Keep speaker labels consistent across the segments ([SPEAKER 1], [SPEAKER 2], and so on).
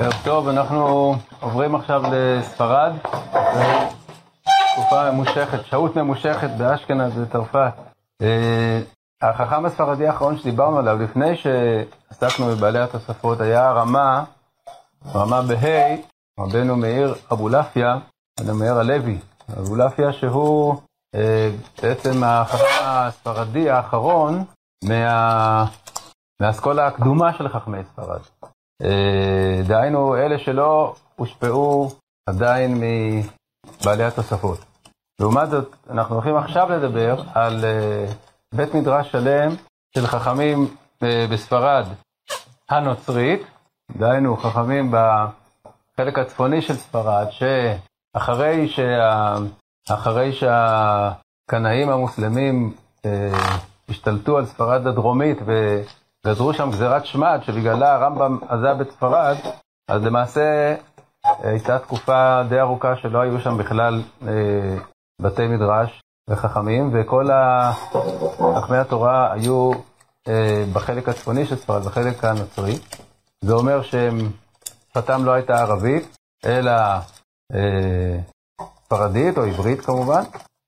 [SPEAKER 1] ערב טוב, אנחנו עוברים עכשיו לספרד, תקופה ממושכת, שהות ממושכת באשכנז בצרפת. אה, החכם הספרדי האחרון שדיברנו עליו לפני שעסקנו בבעלי התוספות היה רמה, רמה בה', רבנו מאיר אבולעפיה, רבנו מאיר הלוי, אבולעפיה שהוא אה, בעצם החכם הספרדי האחרון מה... מהאסכולה הקדומה של חכמי ספרד. אה, דהיינו, אלה שלא הושפעו עדיין מבעלי התוספות. לעומת זאת, אנחנו הולכים עכשיו לדבר על אה, בית מדרש שלם של חכמים אה, בספרד הנוצרית, דהיינו, חכמים בחלק הצפוני של ספרד, שאחרי שה... שהקנאים המוסלמים השתלטו על ספרד הדרומית גזרו שם גזירת שמד, שבגללה הרמב"ם עזב את ספרד, אז למעשה הייתה תקופה די ארוכה שלא היו שם בכלל אה, בתי מדרש וחכמים, וכל חכמי התורה היו אה, בחלק הצפוני של ספרד, בחלק הנוצרי. זה אומר ששפתם לא הייתה ערבית, אלא אה, ספרדית או עברית כמובן,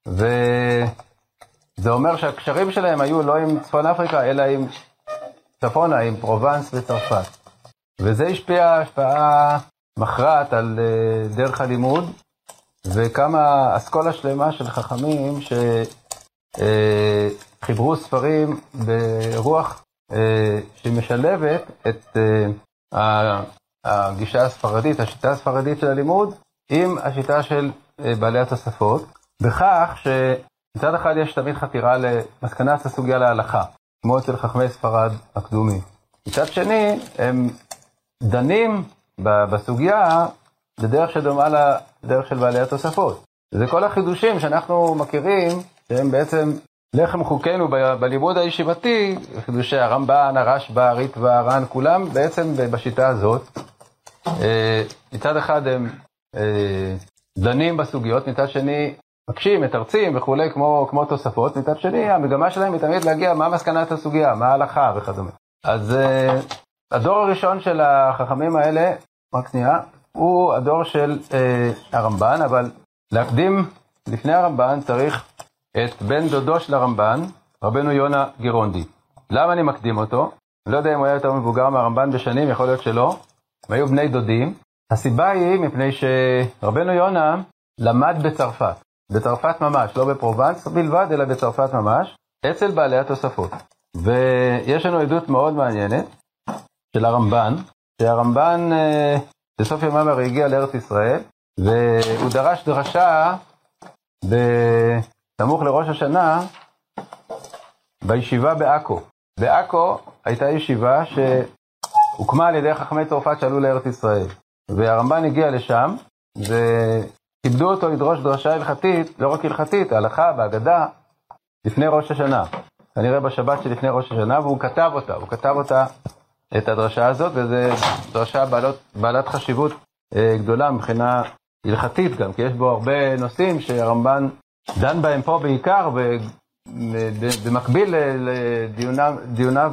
[SPEAKER 1] וזה אומר שהקשרים שלהם היו לא עם צפון אפריקה, אלא עם צפונה עם פרובנס וצרפת. וזה השפיע השפעה מכרעת על uh, דרך הלימוד, וקמה אסכולה שלמה של חכמים שחיברו uh, ספרים ברוח uh, שמשלבת את הגישה הספרדית, השיטה הספרדית של הלימוד, עם השיטה של בעלי התוספות, בכך שמצד אחד יש תמיד חתירה למסקנת הסוגיה להלכה. כמו אצל חכמי ספרד הקדומים. מצד שני, הם דנים בסוגיה בדרך שדומה לדרך של בעלי התוספות. זה כל החידושים שאנחנו מכירים, שהם בעצם לחם חוקנו בלימוד הישיבתי, חידושי הרמב"ן, הרשב"א, הריטב"א, הר"ן, כולם בעצם בשיטה הזאת. אה, מצד אחד הם אה, דנים בסוגיות, מצד שני מקשים, מתרצים וכולי, כמו, כמו תוספות, מצד שני, המגמה שלהם היא תמיד להגיע מה מסקנת הסוגיה, מה ההלכה וכדומה. אז uh, הדור הראשון של החכמים האלה, רק שנייה, הוא הדור של uh, הרמב"ן, אבל להקדים לפני הרמב"ן צריך את בן דודו של הרמב"ן, רבנו יונה גירונדי. למה אני מקדים אותו? אני לא יודע אם הוא היה יותר מבוגר מהרמב"ן בשנים, יכול להיות שלא. הם היו בני דודים. הסיבה היא מפני שרבנו יונה למד בצרפת. בצרפת ממש, לא בפרובנס בלבד, אלא בצרפת ממש, אצל בעלי התוספות. ויש לנו עדות מאוד מעניינת של הרמב"ן, שהרמב"ן אה, בסוף ימיו הרי הגיע לארץ ישראל, והוא דרש דרשה בסמוך לראש השנה בישיבה בעכו. בעכו הייתה ישיבה שהוקמה על ידי חכמי צרפת שעלו לארץ ישראל. והרמב"ן הגיע לשם, כיבדו אותו לדרוש דרשה הלכתית, לא רק הלכתית, ההלכה בהגדה, לפני ראש השנה. כנראה בשבת שלפני ראש השנה, והוא כתב אותה, הוא כתב אותה, את הדרשה הזאת, וזו דרשה בעלות, בעלת חשיבות אה, גדולה מבחינה הלכתית גם, כי יש בו הרבה נושאים שהרמב"ן דן בהם פה בעיקר, ובמקביל לדיוניו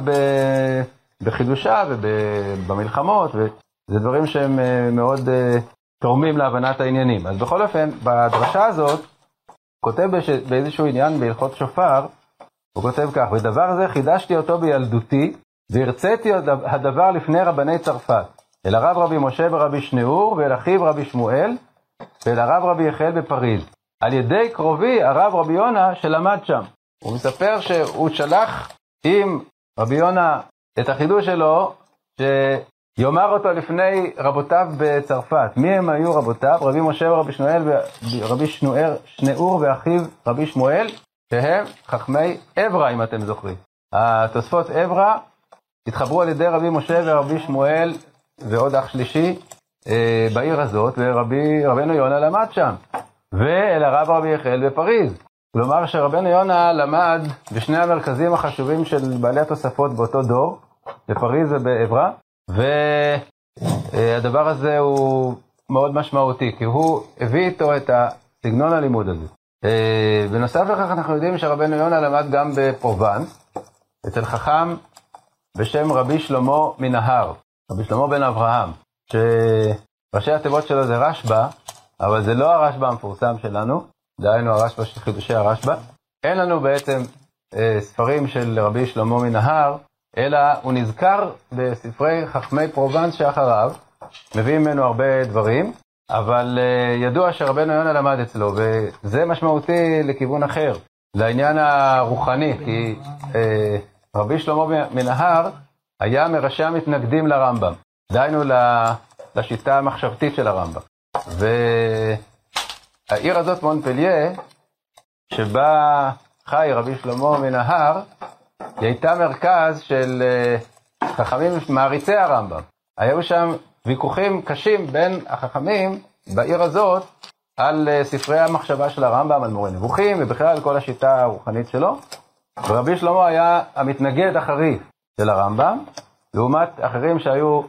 [SPEAKER 1] בחידושה ובמלחמות, וזה דברים שהם אה, מאוד אה, תורמים להבנת העניינים. אז בכל אופן, בדרשה הזאת, הוא כותב באיזשהו עניין בהלכות שופר, הוא כותב כך, ודבר זה חידשתי אותו בילדותי, והרציתי הדבר לפני רבני צרפת, אל הרב רבי משה ורבי שניאור, ואל אחיו רבי שמואל, ואל הרב רבי יחיאל בפריז. על ידי קרובי הרב רבי יונה שלמד שם. הוא מספר שהוא שלח עם רבי יונה את החידוש שלו, יאמר אותו לפני רבותיו בצרפת. מי הם היו רבותיו? רבי משה ורבי שמואל ורבי שנואר, שנאור ואחיו רבי שמואל, שהם חכמי עברה, אם אתם זוכרים. התוספות עברה התחברו על ידי רבי משה ורבי שמואל ועוד אח שלישי אה, בעיר הזאת, ורבינו יונה למד שם. ואל הרב רבי יחיאל בפריז. כלומר שרבנו יונה למד בשני המרכזים החשובים של בעלי התוספות באותו דור, בפריז ובעברה, והדבר הזה הוא מאוד משמעותי, כי הוא הביא איתו את סגנון הלימוד הזה. אה, בנוסף לכך אנחנו יודעים שרבנו יונה למד גם בפרובנס, אצל חכם בשם רבי שלמה מנהר, רבי שלמה בן אברהם. שראשי התיבות שלו זה רשב"א, אבל זה לא הרשב"א המפורסם שלנו, דהיינו הרשב"א של חידושי הרשב"א. אין לנו בעצם אה, ספרים של רבי שלמה מנהר, אלא הוא נזכר בספרי חכמי פרובנס שאחריו, מביא ממנו הרבה דברים, אבל uh, ידוע שרבנו יונה למד אצלו, וזה משמעותי לכיוון אחר, לעניין הרוחני, כי uh, רבי שלמה מנהר היה מראשי המתנגדים לרמב"ם, דהיינו לשיטה המחשבתית של הרמב"ם. והעיר הזאת, מונפליה, שבה חי רבי שלמה מנהר, היא הייתה מרכז של uh, חכמים מעריצי הרמב"ם. היו שם ויכוחים קשים בין החכמים בעיר הזאת על uh, ספרי המחשבה של הרמב"ם, על מורה נבוכים, ובכלל על כל השיטה הרוחנית שלו. ורבי שלמה היה המתנגד החריף של הרמב"ם, לעומת אחרים שהיו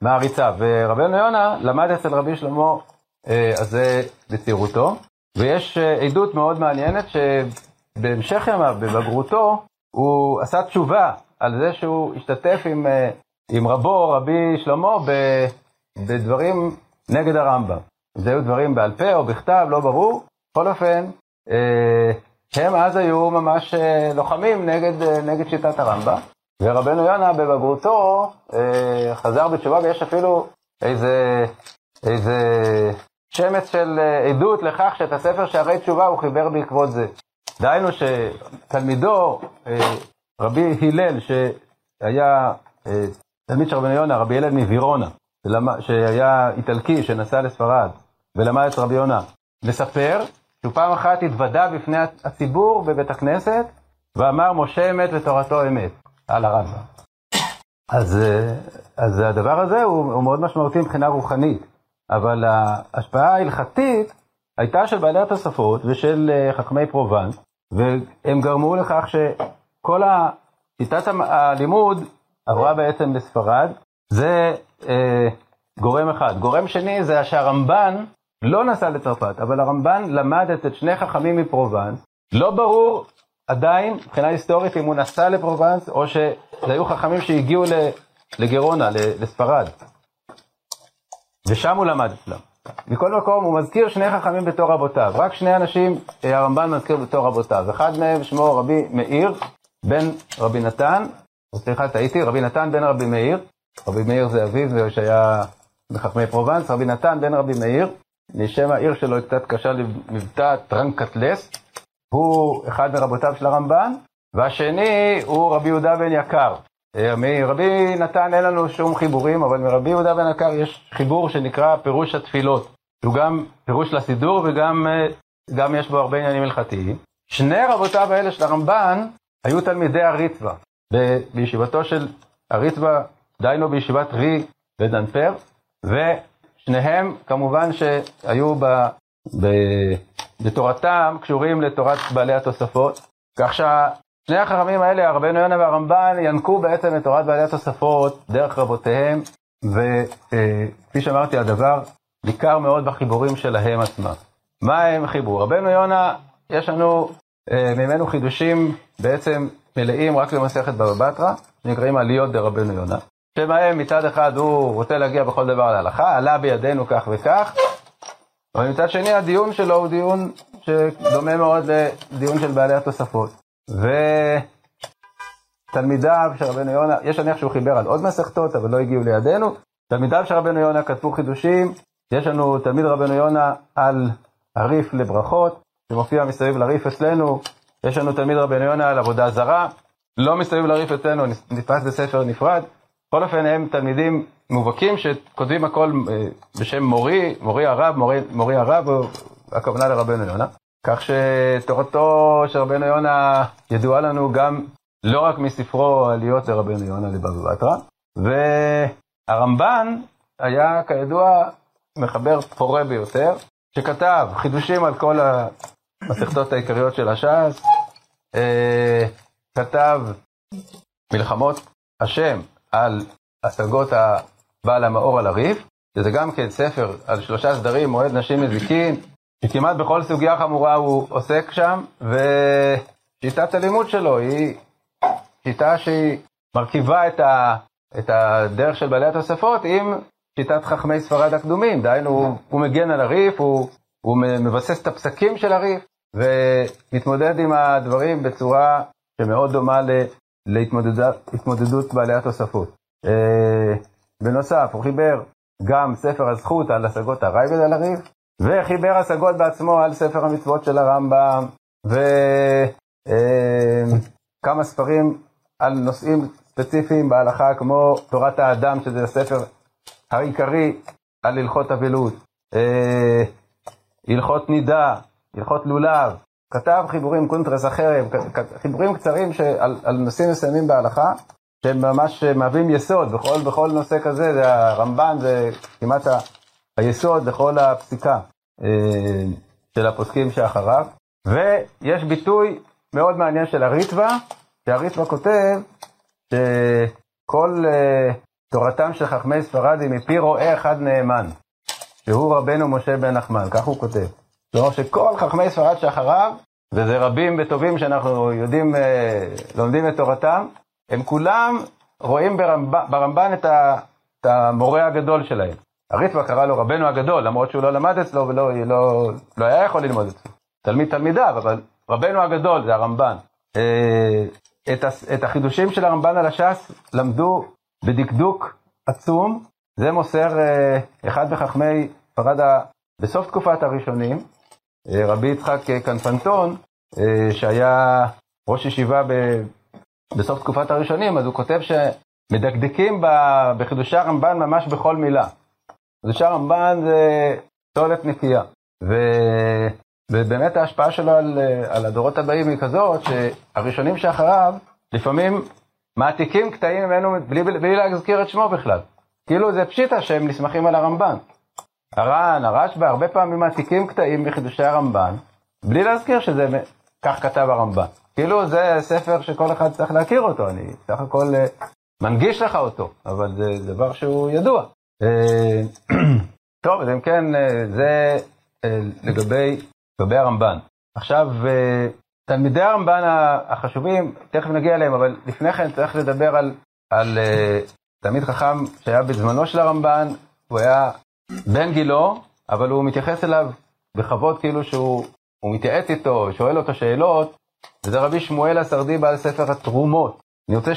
[SPEAKER 1] מעריציו. ורבנו יונה למד אצל רבי שלמה uh, הזה בצעירותו, ויש uh, עדות מאוד מעניינת שבהמשך ימיו, בבגרותו, הוא עשה תשובה על זה שהוא השתתף עם, אה, עם רבו, רבי שלמה, בדברים נגד הרמב"ם. זה היו דברים בעל פה או בכתב, לא ברור. בכל אופן, אה, הם אז היו ממש אה, לוחמים נגד, נגד שיטת הרמב"ם. ורבנו יונה בבגרותו חזר בתשובה, ויש אפילו איזה, איזה שמץ של עדות לכך שאת הספר שערי תשובה הוא חיבר בעקבות זה. דהיינו שתלמידו, אה, רבי הלל, שהיה אה, תלמיד של רבי יונה, רבי הלל מווירונה, שהיה איטלקי, שנסע לספרד, ולמד את רבי יונה, מספר שהוא פעם אחת התוודה בפני הציבור בבית הכנסת, ואמר משה אמת ותורתו אמת, על הרמב"ם. אז, אה, אז הדבר הזה הוא, הוא מאוד משמעותי מבחינה רוחנית, אבל ההשפעה ההלכתית הייתה של בעלי התוספות ושל חכמי פרובנס, והם גרמו לכך שכל שיטת הלימוד עברה בעצם לספרד. זה אה, גורם אחד. גורם שני זה שהרמב"ן לא נסע לצרפת, אבל הרמב"ן למד את שני חכמים מפרובנס. לא ברור עדיין, מבחינה היסטורית, אם הוא נסע לפרובנס, או שזה היו חכמים שהגיעו לגרונה, לספרד. ושם הוא למד אצלם. מכל מקום, הוא מזכיר שני חכמים בתור רבותיו. רק שני אנשים אה, הרמב"ן מזכיר בתור רבותיו. אחד מהם שמו רבי מאיר, בן רבי נתן, סליחה, טעיתי, רבי נתן בן רבי מאיר. רבי מאיר זה אביו שהיה מחכמי פרובנס, רבי נתן בן רבי מאיר, לשם העיר שלו היא קצת קשה למבטא טרנקטלס, הוא אחד מרבותיו של הרמב"ן, והשני הוא רבי יהודה בן יקר. אה, מרבי נתן אין לנו שום חיבורים, אבל מרבי יהודה בן יקר יש חיבור שנקרא פירוש התפילות, שהוא גם פירוש לסידור וגם אה, גם יש בו הרבה עניינים הלכתיים. שני רבותיו האלה של הרמב"ן היו תלמידי הריטב"א, בישיבתו של הריטב"א, דהיינו בישיבת רי ודנפר, ושניהם כמובן שהיו ב, ב, בתורתם קשורים לתורת בעלי התוספות, כך שה... שני החכמים האלה, רבנו יונה והרמב"ן, ינקו בעצם את תורת בעלי התוספות דרך רבותיהם, וכפי שאמרתי, הדבר ניכר מאוד בחיבורים שלהם עצמם. מה הם חיברו? רבנו יונה, יש לנו אה, ממנו חידושים בעצם מלאים רק למסכת בבא בתרא, שנקראים עליות דרבנו יונה, שבהם מצד אחד הוא רוצה להגיע בכל דבר להלכה, עלה בידינו כך וכך, אבל מצד שני הדיון שלו הוא דיון שדומה מאוד לדיון של בעלי התוספות. ותלמידיו של רבנו יונה, יש להניח שהוא חיבר על עוד מסכתות, אבל לא הגיעו לידינו. תלמידיו של רבנו יונה כתבו חידושים, יש לנו תלמיד רבנו יונה על הריף לברכות, שמופיע מסביב לריף אצלנו, יש לנו תלמיד רבנו יונה על עבודה זרה, לא מסביב לריף אצלנו, נתפס בספר נפרד. בכל אופן הם תלמידים מובהקים שכותבים הכל אה, בשם מורי, מורי הרב, מורי, מורי הרב, הכוונה לרבנו יונה. כך שתורתו של רבנו יונה ידועה לנו גם לא רק מספרו עליות לרבנו יונה לבבא בתרא, והרמב"ן היה כידוע מחבר פורה ביותר, שכתב חידושים על כל המסכתות העיקריות של הש"ס, אה, כתב מלחמות השם על השגות הבעל המאור על הריף, שזה גם כן ספר על שלושה סדרים, מועד נשים נזיקין, שכמעט בכל סוגיה חמורה הוא עוסק שם, ושיטת הלימוד שלו היא שיטה שהיא מרכיבה את, ה, את הדרך של בעלי התוספות עם שיטת חכמי ספרד הקדומים, דהיינו, הוא, הוא מגן על הריף, הוא, הוא מבסס את הפסקים של הריף, ומתמודד עם הדברים בצורה שמאוד דומה להתמודדות בעלי התוספות. אה, בנוסף, הוא חיבר גם ספר הזכות על השגות הרייבד על הריף, וחיבר השגות בעצמו על ספר המצוות של הרמב"ם, וכמה אה, ספרים על נושאים ספציפיים בהלכה, כמו תורת האדם, שזה הספר העיקרי על הלכות אבלות, אה, הלכות נידה, הלכות לולב, כתב חיבורים קונטרס החרב, חיבורים קצרים על, על נושאים מסוימים בהלכה, שהם ממש מהווים יסוד, בכל, בכל נושא כזה, זה הרמב"ן זה כמעט ה, היסוד בכל הפסיקה של הפוסקים שאחריו. ויש ביטוי מאוד מעניין של הריטב"א, שהריטב"א כותב שכל אה, תורתם של חכמי ספרד היא מפי רועה אחד נאמן, שהוא רבנו משה בן נחמן, כך הוא כותב. כלומר שכל חכמי ספרד שאחריו, וזה רבים וטובים שאנחנו יודעים, אה, לומדים את תורתם, הם כולם רואים ברמב"ן, ברמב"ן את המורה הגדול שלהם. הריטב"א קרא לו רבנו הגדול, למרות שהוא לא למד אצלו ולא לא, לא היה יכול ללמוד אצלו. תלמיד תלמידיו, אבל רבנו הגדול זה הרמב"ן. אה, את, את החידושים של הרמב"ן על הש"ס למדו בדקדוק עצום. זה מוסר אה, אחד מחכמי פרדה בסוף תקופת הראשונים, אה, רבי יצחק קנפנטון, שהיה ראש ישיבה ב, בסוף תקופת הראשונים, אז הוא כותב שמדקדקים בחידושי הרמב"ן ממש בכל מילה. חידושי הרמב"ן זה פסולת נקייה. ו... ובאמת ההשפעה שלו על, על הדורות הבאים היא כזאת, שהראשונים שאחריו, לפעמים מעתיקים קטעים ממנו בלי, בלי להזכיר את שמו בכלל. כאילו זה פשיטה שהם נסמכים על הרמב"ן. הר"ן, הרשב"א, הרבה פעמים מעתיקים קטעים מחידושי הרמב"ן, בלי להזכיר שזה, כך כתב הרמב"ן. כאילו זה ספר שכל אחד צריך להכיר אותו, אני סך הכל אה, מנגיש לך אותו, אבל זה דבר שהוא ידוע. אה, טוב, אז אם כן, אה, זה לגבי, לגבי הרמב"ן. עכשיו, תלמידי הרמב"ן החשובים, תכף נגיע אליהם, אבל לפני כן צריך לדבר על, על תלמיד חכם שהיה בזמנו של הרמב"ן, הוא היה בן גילו, אבל הוא מתייחס אליו בכבוד כאילו שהוא מתייעץ איתו, שואל אותו שאלות, וזה רבי שמואל הסרדי בעל ספר התרומות. אני רוצה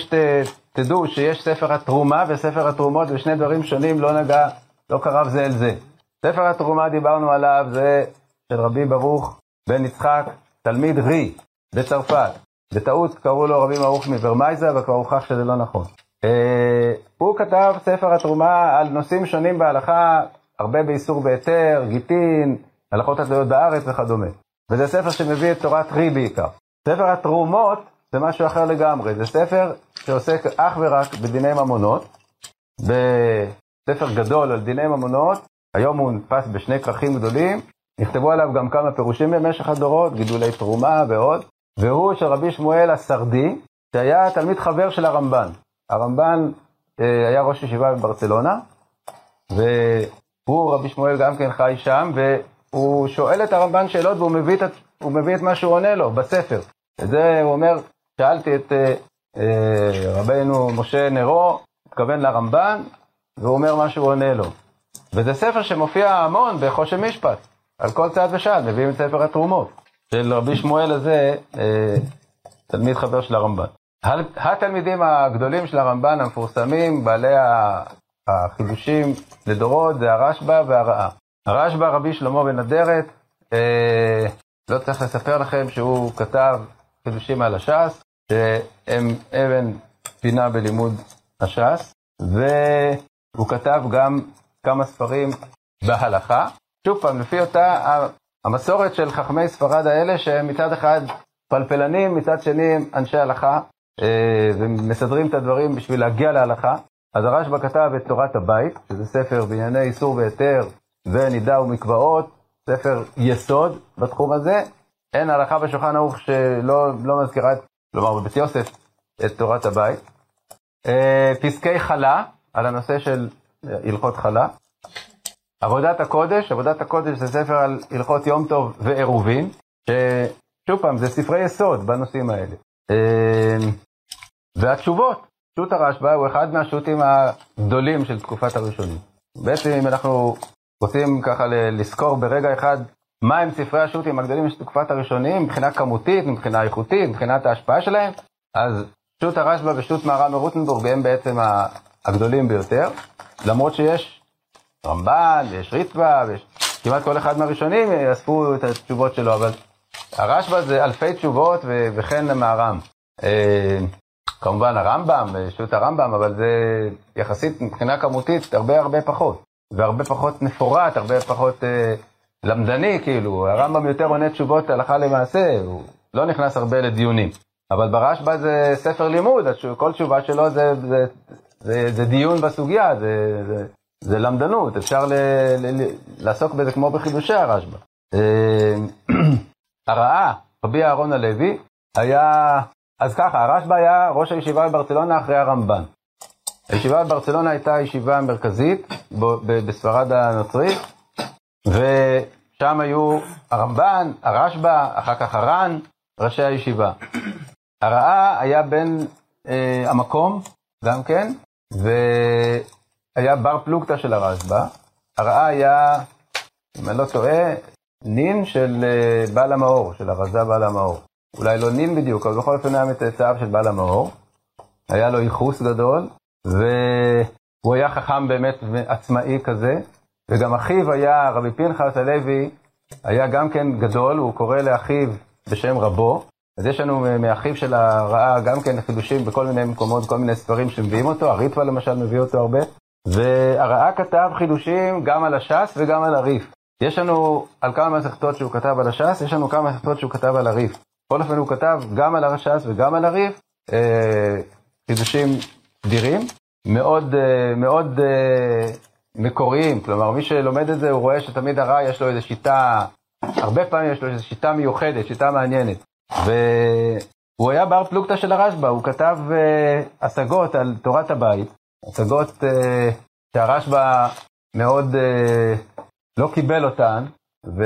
[SPEAKER 1] שתדעו שיש ספר התרומה וספר התרומות, ושני דברים שונים, לא נגע, לא קרב זה אל זה. ספר התרומה דיברנו עליו, זה של רבי ברוך בן יצחק, תלמיד רי בצרפת. בטעות קראו לו רבי ברוך מברמייזה, וכבר הוכח שזה לא נכון. אה, הוא כתב ספר התרומה על נושאים שונים בהלכה, הרבה באיסור בהיתר, גיטין, הלכות התלויות בארץ וכדומה. וזה ספר שמביא את תורת רי בעיקר. ספר התרומות זה משהו אחר לגמרי, זה ספר שעוסק אך ורק בדיני ממונות, בספר גדול על דיני ממונות, היום הוא נתפס בשני כרכים גדולים, נכתבו עליו גם כמה פירושים במשך הדורות, גידולי תרומה ועוד, והוא של רבי שמואל הסרדי, שהיה תלמיד חבר של הרמב"ן. הרמב"ן אה, היה ראש ישיבה בברצלונה, והוא, רבי שמואל, גם כן חי שם, והוא שואל את הרמב"ן שאלות והוא מביא את, מביא את מה שהוא עונה לו בספר. וזה, הוא אומר, שאלתי את אה, אה, רבנו משה נרו, התכוון לרמב"ן, והוא אומר מה שהוא עונה לו. וזה ספר שמופיע המון בחושן משפט, על כל צעד ושעד, מביאים את ספר התרומות, של רבי שמואל הזה, אה, תלמיד חבר של הרמב"ן. התלמידים הגדולים של הרמב"ן המפורסמים, בעלי החידושים לדורות, זה הרשב"א והרעה. הרשב"א, רבי שלמה בן אדרת, אה, לא צריך לספר לכם שהוא כתב חידושים על הש"ס, שהם אבן פינה בלימוד הש"ס, והוא כתב גם כמה ספרים בהלכה. שוב פעם, לפי אותה המסורת של חכמי ספרד האלה, שהם מצד אחד פלפלנים, מצד שני הם אנשי הלכה, אה, ומסדרים את הדברים בשביל להגיע להלכה. אז הרשב"א כתב את תורת הבית, שזה ספר בענייני איסור והיתר ונידה ומקוואות, ספר יסוד בתחום הזה, אין הלכה בשולחן ערוך שלא לא מזכירה, כלומר בבית יוסף, את תורת הבית. אה, פסקי חלה, על הנושא של הלכות חלה. עבודת הקודש, עבודת הקודש זה ספר על הלכות יום טוב ועירובין, ששוב פעם, זה ספרי יסוד בנושאים האלה. אה, והתשובות, שו"ת הרשב"א הוא אחד מהשו"תים הגדולים של תקופת הראשונים. בעצם אם אנחנו רוצים ככה לזכור ברגע אחד מהם ספרי השו"תים הגדולים של תקופת הראשונים, מבחינה כמותית, מבחינה איכותית, מבחינת ההשפעה שלהם, אז שו"ת הרשב"א ושו"ת מהר"ם מרוטנבורג הם בעצם הגדולים ביותר, למרות שיש רמב"ן ויש ריטב"א, ויש כמעט כל אחד מהראשונים אספו את התשובות שלו, אבל הרשב"א זה אלפי תשובות וכן מהר"ם. אה, כמובן הרמב"ם, שו"ת הרמב"ם, אבל זה יחסית מבחינה כמותית הרבה הרבה פחות, והרבה פחות מפורט, הרבה פחות אה, למדני, כאילו, הרמב"ם יותר עונה תשובות הלכה למעשה, הוא לא נכנס הרבה לדיונים. אבל ברשב"א זה ספר לימוד, כל תשובה שלו זה, זה, זה, זה דיון בסוגיה, זה, זה, זה למדנות, אפשר ל, ל, ל, לעסוק בזה כמו בחידושי הרשב"א. אה, הרעה, רבי אהרון הלוי, היה, אז ככה, הרשב"א היה ראש הישיבה בברצלונה אחרי הרמב"ן. הישיבה בברצלונה הייתה ישיבה מרכזית בספרד הנוצרית, ושם היו הרמב"ן, הרשב"א, אחר כך הר"ן, ראשי הישיבה. הרעה היה בן אה, המקום, גם כן, והיה בר פלוגתא של הרשב"א. הרעה היה, אם אני לא טועה, נין של אה, בעל המאור, של הרזה בעל המאור. אולי לא נין בדיוק, אבל בכל אופן היה מצאצאיו של בעל המאור. היה לו ייחוס גדול, והוא היה חכם באמת עצמאי כזה, וגם אחיו היה, רבי פנחס הלוי, היה גם כן גדול, הוא קורא לאחיו בשם רבו. אז יש לנו מאחיו של הרעה גם כן חידושים בכל מיני מקומות, כל מיני ספרים שמביאים אותו, הריטווה למשל מביא אותו הרבה. והרעה כתב חידושים גם על הש"ס וגם על הריף. יש לנו על כמה מסכתות שהוא כתב על הש"ס, יש לנו כמה מסכתות שהוא כתב על הריף. בכל אופן הוא כתב גם על הש"ס וגם על הריף, אה, חידושים אדירים, מאוד, אה, מאוד אה, מקוריים, כלומר מי שלומד את זה הוא רואה שתמיד הרע יש לו איזו שיטה, הרבה פעמים יש לו איזו שיטה מיוחדת, שיטה מעניינת. והוא היה בר פלוגתא של הרשב"א, הוא כתב אה, השגות על תורת הבית, השגות אה, שהרשב"א מאוד אה, לא קיבל אותן, ו...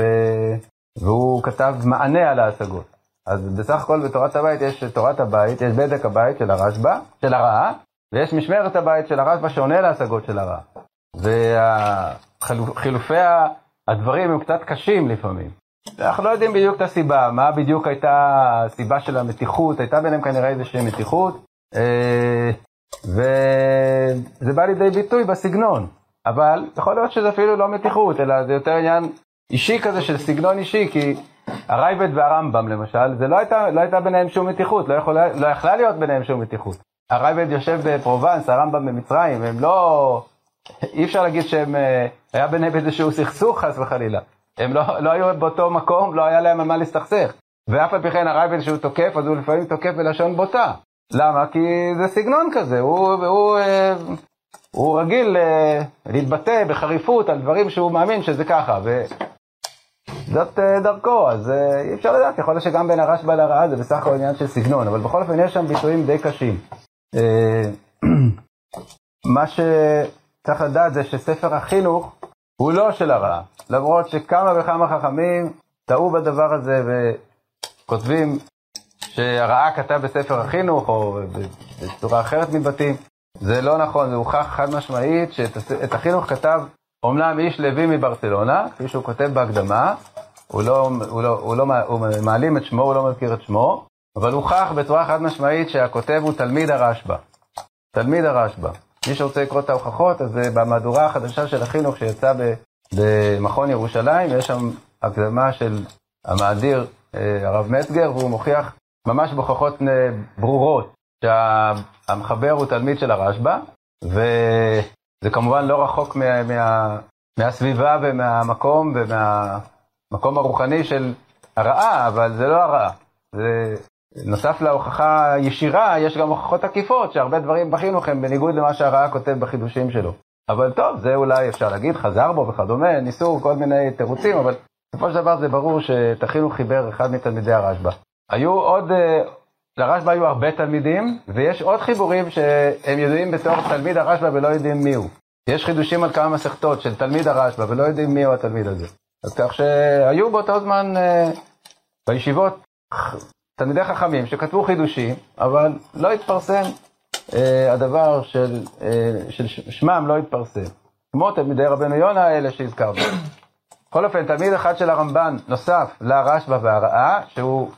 [SPEAKER 1] והוא כתב מענה על ההשגות. אז בסך הכל בתורת הבית יש תורת הבית, יש בדק הבית של הרשב"א, של הרעה, ויש משמרת הבית של הרשב"א שעונה להשגות של הרעה. וחילופי הדברים הם קצת קשים לפעמים. אנחנו לא יודעים בדיוק את הסיבה, מה בדיוק הייתה הסיבה של המתיחות, הייתה ביניהם כנראה איזושהי מתיחות, אה, וזה בא לידי ביטוי בסגנון, אבל יכול להיות שזה אפילו לא מתיחות, אלא זה יותר עניין אישי כזה של סגנון אישי, כי הרייבד והרמב"ם למשל, זה לא הייתה, לא הייתה ביניהם שום מתיחות, לא, יכולה, לא יכלה להיות ביניהם שום מתיחות. הרייבד יושב בפרובנס, הרמב"ם במצרים, הם לא... אי אפשר להגיד שהם... אה, היה ביניהם איזשהו סכסוך חס וחלילה. הם לא, לא היו באותו מקום, לא היה להם על מה להסתכסך. ואף על פי כן הרייבד שהוא תוקף, אז הוא לפעמים תוקף בלשון בוטה. למה? כי זה סגנון כזה, הוא, הוא, אה, הוא רגיל אה, להתבטא בחריפות על דברים שהוא מאמין שזה ככה, וזאת אה, דרכו, אז אי אפשר לדעת, יכול להיות שגם בין הרשב"א לרעה זה בסך הכל עניין של סגנון, אבל בכל אופן יש שם ביטויים די קשים. מה שצריך לדעת זה שספר החינוך הוא לא של הרעה, למרות שכמה וכמה חכמים טעו בדבר הזה וכותבים שהרעה כתב בספר החינוך, או בצורה אחרת מתבטאים. זה לא נכון, זה הוכח חד משמעית שאת החינוך כתב אומנם איש לוי מברצלונה, כפי שהוא כותב בהקדמה, הוא, לא, הוא, לא, הוא, לא, הוא מעלים את שמו, הוא לא מזכיר את שמו, אבל הוכח בצורה חד משמעית שהכותב הוא תלמיד הרשב"א. תלמיד הרשב"א. מי שרוצה לקרוא את ההוכחות, אז במהדורה החדשה של החינוך שיצא במכון ירושלים, יש שם הקדמה של המאדיר אה, הרב מצגר, והוא מוכיח ממש בהוכחות ברורות שהמחבר הוא תלמיד של הרשב"א, וזה כמובן לא רחוק מה, מה, מהסביבה ומהמקום ומהמקום הרוחני של הרעה, אבל זה לא הרעה. זה נוסף להוכחה ישירה, יש גם הוכחות עקיפות, שהרבה דברים בחינוך הם בניגוד למה שהרעה כותב בחידושים שלו. אבל טוב, זה אולי אפשר להגיד, חזר בו וכדומה, ניסו כל מיני תירוצים, אבל בסופו של דבר זה ברור שאת החינוך חיבר אחד מתלמידי הרשב"א. היו עוד, אה, לרשב"א היו הרבה תלמידים, ויש עוד חיבורים שהם ידועים בתור תלמיד הרשב"א ולא יודעים מי הוא. יש חידושים על כמה מסכתות של תלמיד הרשב"א ולא יודעים מי הוא התלמיד הזה. אז כך שהיו באותו זמן אה, בישיבות תלמידי חכמים שכתבו חידושים, אבל לא התפרסם אה, הדבר של, אה, של שמם לא התפרסם. כמו תלמידי רבנו יונה האלה שהזכרנו. בכל אופן, תלמיד אחד של הרמב"ן נוסף לרשב"א והרעה, שהוא,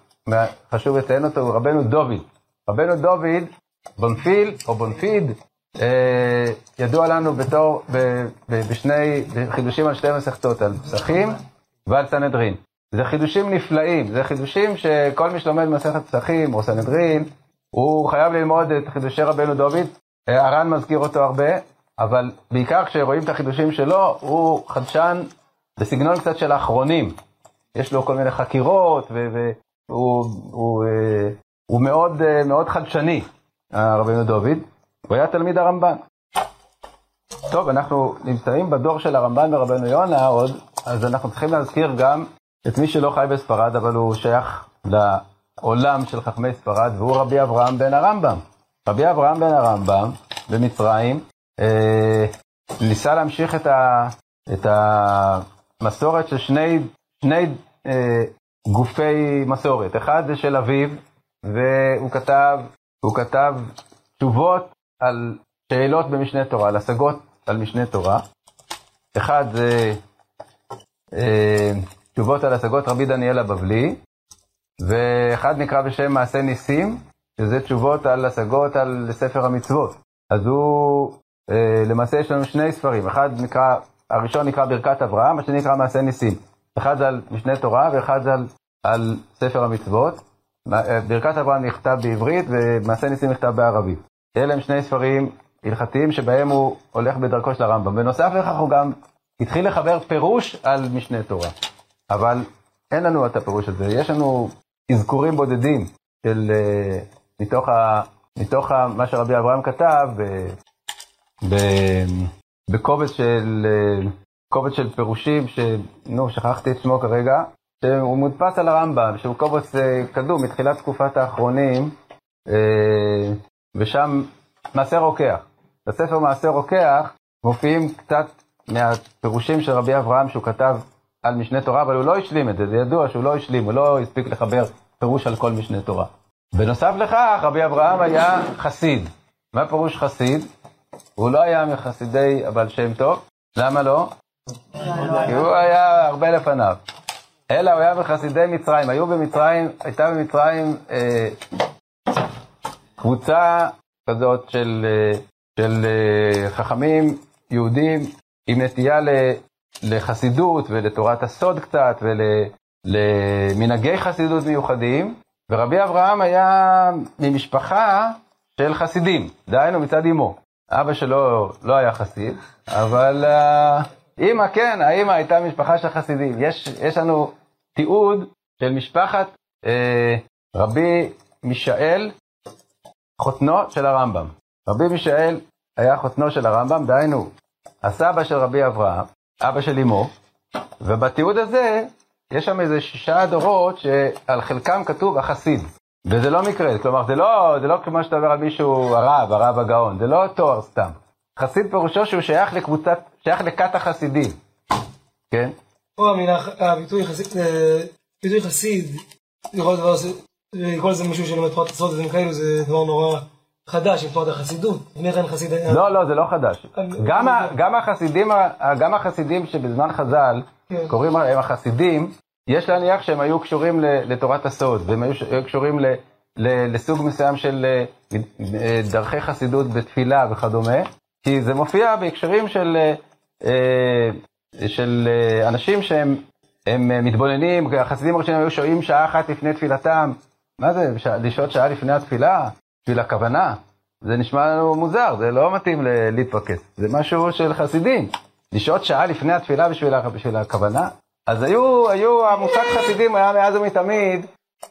[SPEAKER 1] חשוב לציין אותו, הוא רבנו דוד. רבנו דוד, בונפיל או בונפיד, אה, ידוע לנו בתור, ב, ב, בשני חידושים על שתי מסכתות, על פסחים ועל סנהדרין. זה חידושים נפלאים, זה חידושים שכל מי שלומד מסכת פסחים או סנהדרין, הוא חייב ללמוד את חידושי רבנו דוד. אה, הר"ן מזכיר אותו הרבה, אבל בעיקר כשרואים את החידושים שלו, הוא חדשן בסגנון קצת של האחרונים. יש לו כל מיני חקירות, והוא הוא, הוא, אה, מאוד, אה, מאוד חדשני, רבנו דוד. הוא היה תלמיד הרמב"ן. טוב, אנחנו נמצאים בדור של הרמב"ן ורבנו יונה עוד, אז אנחנו צריכים להזכיר גם את מי שלא חי בספרד, אבל הוא שייך לעולם של חכמי ספרד, והוא רבי אברהם בן הרמב"ם. רבי אברהם בן הרמב"ם במצרים אה, ניסה להמשיך את, ה, את המסורת של שני, שני אה, גופי מסורת. אחד זה של אביו, והוא כתב, כתב תשובות על שאלות במשנה תורה, על השגות על משנה תורה. אחד זה אה, תשובות על השגות רבי דניאל הבבלי, ואחד נקרא בשם מעשה ניסים, שזה תשובות על השגות על ספר המצוות. אז הוא, אה, למעשה יש לנו שני ספרים, אחד נקרא, הראשון נקרא ברכת אברהם, השני נקרא מעשה ניסים. אחד זה על משנה תורה ואחד זה על, על ספר המצוות. אה, ברכת אברהם נכתב בעברית ומעשה ניסים נכתב בערבית. אלה הם שני ספרים הלכתיים שבהם הוא הולך בדרכו של הרמב"ם. בנוסף לכך הוא גם התחיל לחבר פירוש על משנה תורה. אבל אין לנו את הפירוש הזה, יש לנו אזכורים בודדים של, uh, מתוך, ה, מתוך ה, מה שרבי אברהם כתב ב, ב, בקובץ של, uh, קובץ של פירושים, נו, שכחתי את שמו כרגע, שהוא מודפס על הרמב"ם, שהוא קובץ uh, קדום מתחילת תקופת האחרונים, uh, ושם מעשה רוקח. בספר מעשה רוקח מופיעים קצת מהפירושים של רבי אברהם שהוא כתב על משנה תורה, אבל הוא לא השלים את זה, זה ידוע שהוא לא השלים, הוא לא הספיק לחבר פירוש על כל משנה תורה. בנוסף לכך, רבי אברהם היה חסיד. מה פירוש חסיד? הוא לא היה מחסידי הבעל שם טוב, למה לא? כי הוא היה הרבה לפניו. אלא הוא היה מחסידי מצרים. היו במצרים, הייתה במצרים אה, קבוצה כזאת של, אה, של אה, חכמים יהודים עם נטייה לחסידות ולתורת הסוד קצת ולמנהגי חסידות מיוחדים, ורבי אברהם היה ממשפחה של חסידים, דהיינו מצד אמו. אבא שלו לא היה חסיד, אבל uh, אימא כן, האימא הייתה משפחה של חסידים. יש, יש לנו תיעוד של משפחת uh, רבי מישאל חותנו של הרמב"ם. רבי מישאל היה חותנו של הרמב"ם, דהיינו, הסבא של רבי אברהם, אבא של אמו, ובתיעוד הזה יש שם איזה שישה דורות שעל חלקם כתוב החסיד. וזה לא מקרה, כלומר זה לא, זה לא כמו שאתה אומר על מישהו הרב, הרב הגאון, זה לא תואר סתם. חסיד פירושו שהוא שייך לקבוצת, שייך לכת החסידים, כן?
[SPEAKER 2] פה המילה, הביטוי חסיד, אה, ביטוי חסיד, לכל דבר, לקרוא לזה מישהו שלומד תורת הסוד ודברים כאלו זה דבר נורא חדש עם תורת החסידות. לפני כן חסיד היה...
[SPEAKER 1] לא, לא, זה לא חדש. גם החסידים, גם החסידים שבזמן חז"ל, כן. קוראים להם החסידים, יש להניח שהם היו קשורים לתורת הסוד, והם היו קשורים לסוג מסוים של אה, דרכי חסידות בתפילה וכדומה, כי זה מופיע בהקשרים של, אה, של אה, אנשים שהם מתבוננים, החסידים הראשונים היו שוהים שעה אחת לפני תפילתם, מה זה, לשהות שעה לפני התפילה? בשביל הכוונה? זה נשמע לנו מוזר, זה לא מתאים להתפקס. זה משהו של חסידים. לשהות שעה לפני התפילה בשביל, בשביל הכוונה? אז היו, היו, המושג חסידים היה מאז ומתמיד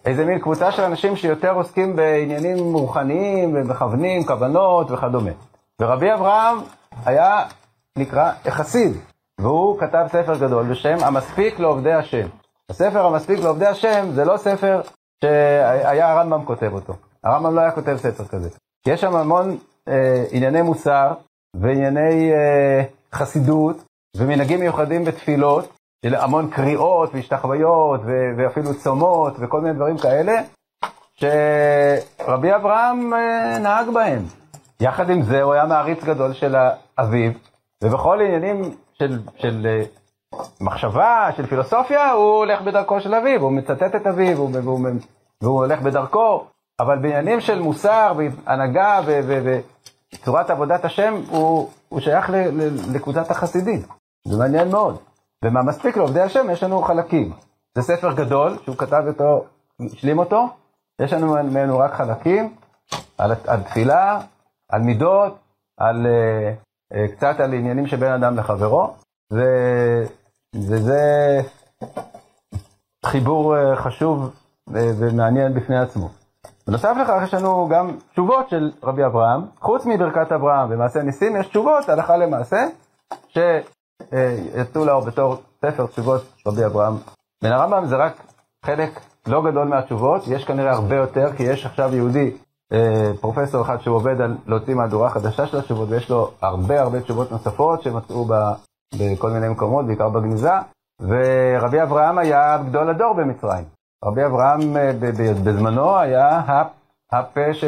[SPEAKER 1] איזה מין קבוצה של אנשים שיותר עוסקים בעניינים רוחניים ומכוונים, כוונות וכדומה. ורבי אברהם היה נקרא חסיד, והוא כתב ספר גדול בשם המספיק לעובדי השם. הספר המספיק לעובדי השם זה לא ספר שהיה הרמב"ם כותב אותו. הרמב"ם לא היה כותב ספר כזה. יש שם המון אה, ענייני מוסר וענייני אה, חסידות ומנהגים מיוחדים בתפילות, של המון קריאות והשתחוויות ואפילו צומות וכל מיני דברים כאלה, שרבי אברהם אה, נהג בהם. יחד עם זה הוא היה מעריץ גדול של אביו, ובכל עניינים של, של אה, מחשבה, של פילוסופיה, הוא הולך בדרכו של אביו, הוא מצטט את אביו, והוא, והוא, והוא הולך בדרכו, אבל בעניינים של מוסר והנהגה וצורת עבודת השם, הוא, הוא שייך לקבוצת החסידים. זה מעניין מאוד. ומה מספיק לעובדי השם, יש לנו חלקים. זה ספר גדול, שהוא כתב אותו, השלים אותו, יש לנו ממנו רק חלקים, על, על תפילה, על מידות, על, uh, קצת על עניינים שבין אדם לחברו, ו, וזה חיבור uh, חשוב uh, ומעניין בפני עצמו. בנוסף לכך יש לנו גם תשובות של רבי אברהם, חוץ מברכת אברהם ומעשה ניסים, יש תשובות הלכה למעשה, שיצאו לאור בתור ספר תשובות רבי אברהם. בן הרמב"ם זה רק חלק לא גדול מהתשובות, יש כנראה הרבה יותר, כי יש עכשיו יהודי, אה, פרופסור אחד שהוא עובד על להוציא מהדורה חדשה של התשובות, ויש לו הרבה הרבה תשובות נוספות שמצאו בכל מיני מקומות, בעיקר בגניזה, ורבי אברהם היה גדול הדור במצרים. רבי אברהם אה, בזמנו היה הפה, ש...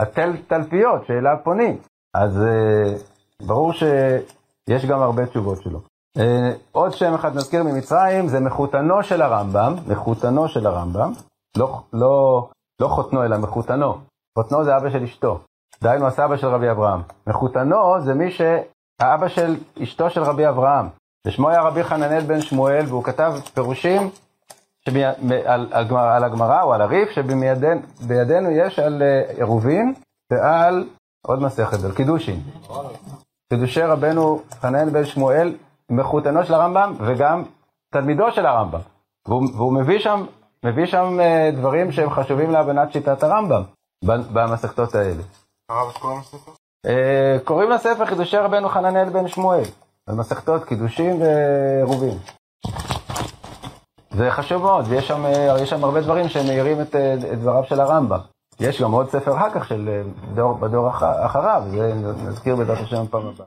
[SPEAKER 1] התל תלפיות שאליו פונים. אז אה, ברור שיש גם הרבה תשובות שלו. אה, עוד שם אחד נזכיר ממצרים, זה מחותנו של הרמב"ם, מחותנו של הרמב"ם, לא, לא, לא חותנו אלא מחותנו, חותנו זה אבא של אשתו, דהיינו הסבא של רבי אברהם. מחותנו זה מי שהאבא של אשתו של רבי אברהם, ושמו היה רבי חננאל בן שמואל, והוא כתב פירושים על, על, על הגמרא או על הריף, שבידינו יש על אה, עירובין ועל עוד מסכת, על קידושין. קידושי רבנו חננאל בן שמואל מחותנו של הרמב"ם וגם תלמידו של הרמב"ם. והוא, והוא מביא שם, מביא שם uh, דברים שהם חשובים להבנת שיטת הרמב"ם במסכתות האלה. קוראים לספר? חידושי רבנו חננאל בן שמואל, במסכתות קידושים ועירובים. זה חשוב מאוד, ויש שם, uh, שם הרבה דברים שמאירים את, את דבריו של הרמב"ם. יש גם עוד ספר אחר כך של דור, בדור אחריו, זה נזכיר בעזרת השם פעם הבאה.